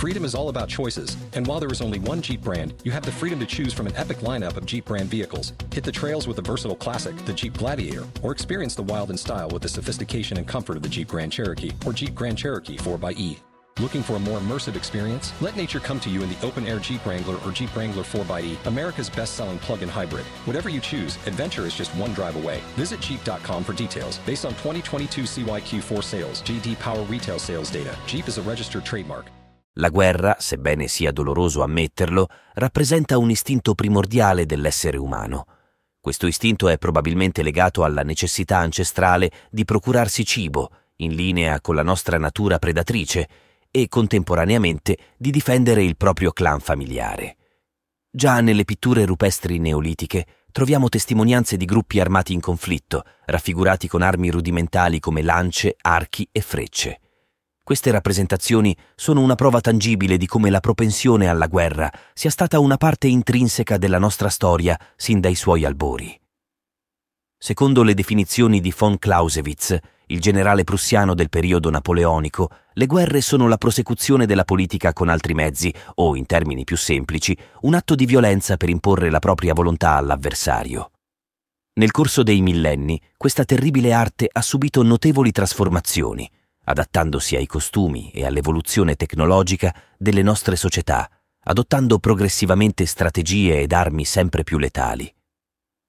Freedom is all about choices, and while there is only one Jeep brand, you have the freedom to choose from an epic lineup of Jeep brand vehicles. Hit the trails with the versatile classic, the Jeep Gladiator, or experience the wild in style with the sophistication and comfort of the Jeep Grand Cherokee or Jeep Grand Cherokee 4xE. Looking for a more immersive experience? Let nature come to you in the open air Jeep Wrangler or Jeep Wrangler 4xE, America's best selling plug in hybrid. Whatever you choose, adventure is just one drive away. Visit Jeep.com for details. Based on 2022 CYQ4 sales, JD Power retail sales data, Jeep is a registered trademark. La guerra, sebbene sia doloroso ammetterlo, rappresenta un istinto primordiale dell'essere umano. Questo istinto è probabilmente legato alla necessità ancestrale di procurarsi cibo, in linea con la nostra natura predatrice, e contemporaneamente di difendere il proprio clan familiare. Già nelle pitture rupestri neolitiche troviamo testimonianze di gruppi armati in conflitto, raffigurati con armi rudimentali come lance, archi e frecce. Queste rappresentazioni sono una prova tangibile di come la propensione alla guerra sia stata una parte intrinseca della nostra storia sin dai suoi albori. Secondo le definizioni di von Clausewitz, il generale prussiano del periodo napoleonico, le guerre sono la prosecuzione della politica con altri mezzi, o, in termini più semplici, un atto di violenza per imporre la propria volontà all'avversario. Nel corso dei millenni, questa terribile arte ha subito notevoli trasformazioni, adattandosi ai costumi e all'evoluzione tecnologica delle nostre società, adottando progressivamente strategie ed armi sempre più letali.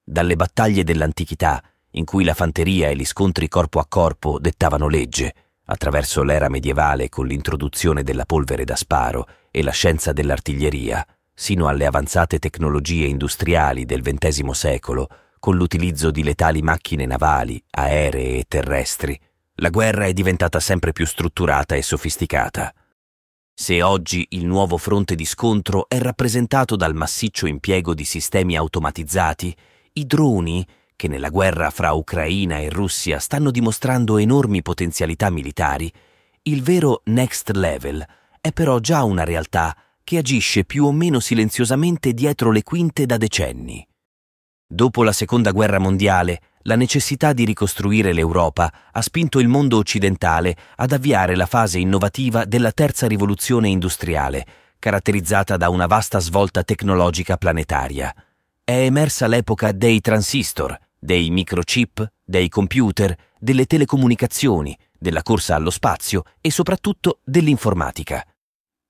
Dalle battaglie dell'antichità, in cui la fanteria e gli scontri corpo a corpo dettavano legge, attraverso l'era medievale con l'introduzione della polvere da sparo e la scienza dell'artiglieria, sino alle avanzate tecnologie industriali del XX secolo, con l'utilizzo di letali macchine navali, aeree e terrestri, la guerra è diventata sempre più strutturata e sofisticata. Se oggi il nuovo fronte di scontro è rappresentato dal massiccio impiego di sistemi automatizzati, i droni, che nella guerra fra Ucraina e Russia stanno dimostrando enormi potenzialità militari, il vero next level è però già una realtà che agisce più o meno silenziosamente dietro le quinte da decenni. Dopo la Seconda Guerra Mondiale, la necessità di ricostruire l'Europa ha spinto il mondo occidentale ad avviare la fase innovativa della terza rivoluzione industriale, caratterizzata da una vasta svolta tecnologica planetaria. È emersa l'epoca dei transistor, dei microchip, dei computer, delle telecomunicazioni, della corsa allo spazio e soprattutto dell'informatica.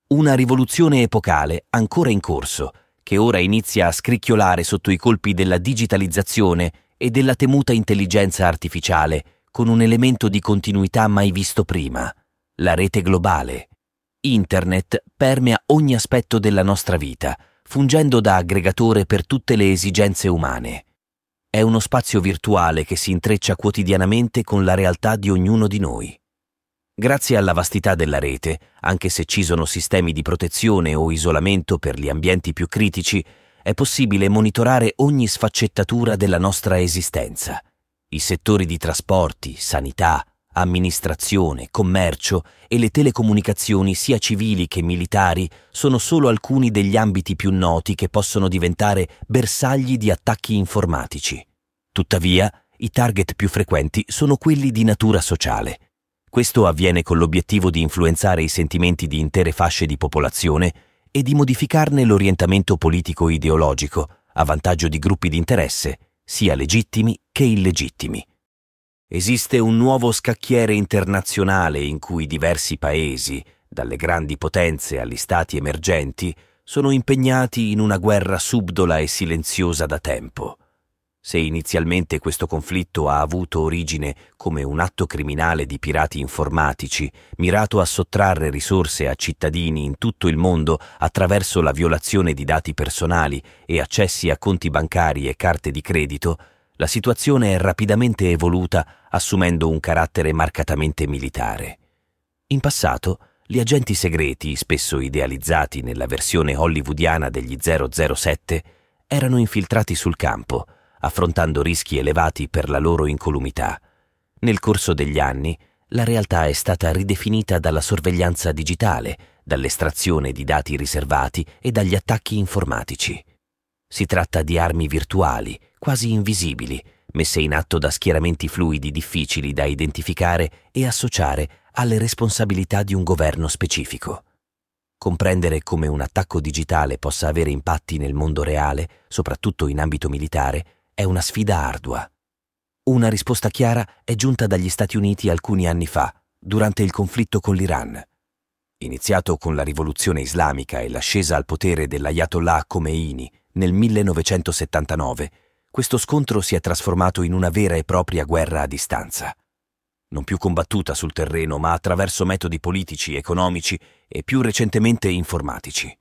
Una rivoluzione epocale ancora in corso, che ora inizia a scricchiolare sotto i colpi della digitalizzazione e della temuta intelligenza artificiale, con un elemento di continuità mai visto prima, la rete globale. Internet permea ogni aspetto della nostra vita, fungendo da aggregatore per tutte le esigenze umane. È uno spazio virtuale che si intreccia quotidianamente con la realtà di ognuno di noi. Grazie alla vastità della rete, anche se ci sono sistemi di protezione o isolamento per gli ambienti più critici, è possibile monitorare ogni sfaccettatura della nostra esistenza. I settori di trasporti, sanità, amministrazione, commercio e le telecomunicazioni sia civili che militari sono solo alcuni degli ambiti più noti che possono diventare bersagli di attacchi informatici. Tuttavia, i target più frequenti sono quelli di natura sociale. Questo avviene con l'obiettivo di influenzare i sentimenti di intere fasce di popolazione e di modificarne l'orientamento politico-ideologico a vantaggio di gruppi di interesse, sia legittimi che illegittimi. Esiste un nuovo scacchiere internazionale in cui diversi paesi, dalle grandi potenze agli stati emergenti, sono impegnati in una guerra subdola e silenziosa da tempo. Se inizialmente questo conflitto ha avuto origine come un atto criminale di pirati informatici, mirato a sottrarre risorse a cittadini in tutto il mondo attraverso la violazione di dati personali e accessi a conti bancari e carte di credito, la situazione è rapidamente evoluta assumendo un carattere marcatamente militare. In passato, gli agenti segreti, spesso idealizzati nella versione hollywoodiana degli 007, erano infiltrati sul campo, affrontando rischi elevati per la loro incolumità. Nel corso degli anni, la realtà è stata ridefinita dalla sorveglianza digitale, dall'estrazione di dati riservati e dagli attacchi informatici. Si tratta di armi virtuali, quasi invisibili, messe in atto da schieramenti fluidi difficili da identificare e associare alle responsabilità di un governo specifico. comprendere come un attacco digitale possa avere impatti nel mondo reale, soprattutto in ambito militare, è una sfida ardua. Una risposta chiara è giunta dagli Stati Uniti alcuni anni fa, durante il conflitto con l'Iran. Iniziato con la rivoluzione islamica e l'ascesa al potere dell'Ayatollah Khomeini nel 1979, questo scontro si è trasformato in una vera e propria guerra a distanza. Non più combattuta sul terreno, ma attraverso metodi politici, economici e più recentemente informatici.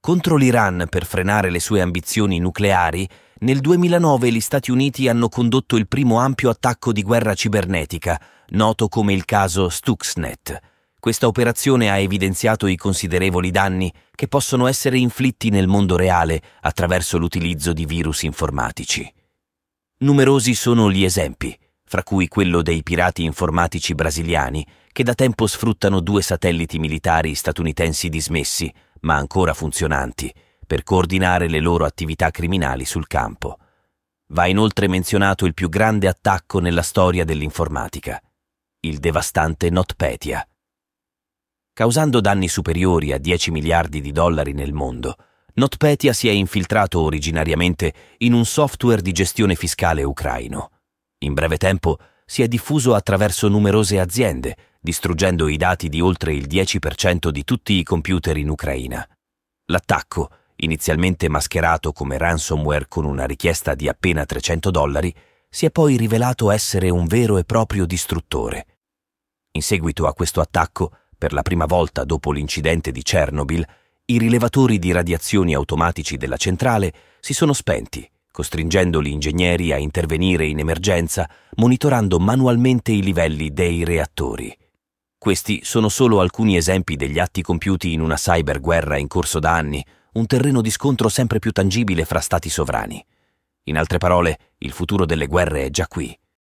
Contro l'Iran per frenare le sue ambizioni nucleari, nel 2009 gli Stati Uniti hanno condotto il primo ampio attacco di guerra cibernetica, noto come il caso Stuxnet. Questa operazione ha evidenziato i considerevoli danni che possono essere inflitti nel mondo reale attraverso l'utilizzo di virus informatici. Numerosi sono gli esempi, fra cui quello dei pirati informatici brasiliani che da tempo sfruttano due satelliti militari statunitensi dismessi ma ancora funzionanti, per coordinare le loro attività criminali sul campo. Va inoltre menzionato il più grande attacco nella storia dell'informatica, il devastante NotPetya. Causando danni superiori a 10 miliardi di dollari nel mondo, NotPetya si è infiltrato originariamente in un software di gestione fiscale ucraino. In breve tempo si è diffuso attraverso numerose aziende, distruggendo i dati di oltre il 10% di tutti i computer in Ucraina. L'attacco, inizialmente mascherato come ransomware con una richiesta di appena 300 dollari, si è poi rivelato essere un vero e proprio distruttore. In seguito a questo attacco, per la prima volta dopo l'incidente di Chernobyl, i rilevatori di radiazioni automatici della centrale si sono spenti, costringendo gli ingegneri a intervenire in emergenza monitorando manualmente i livelli dei reattori. Questi sono solo alcuni esempi degli atti compiuti in una cyberguerra in corso da anni, un terreno di scontro sempre più tangibile fra stati sovrani. In altre parole, il futuro delle guerre è già qui.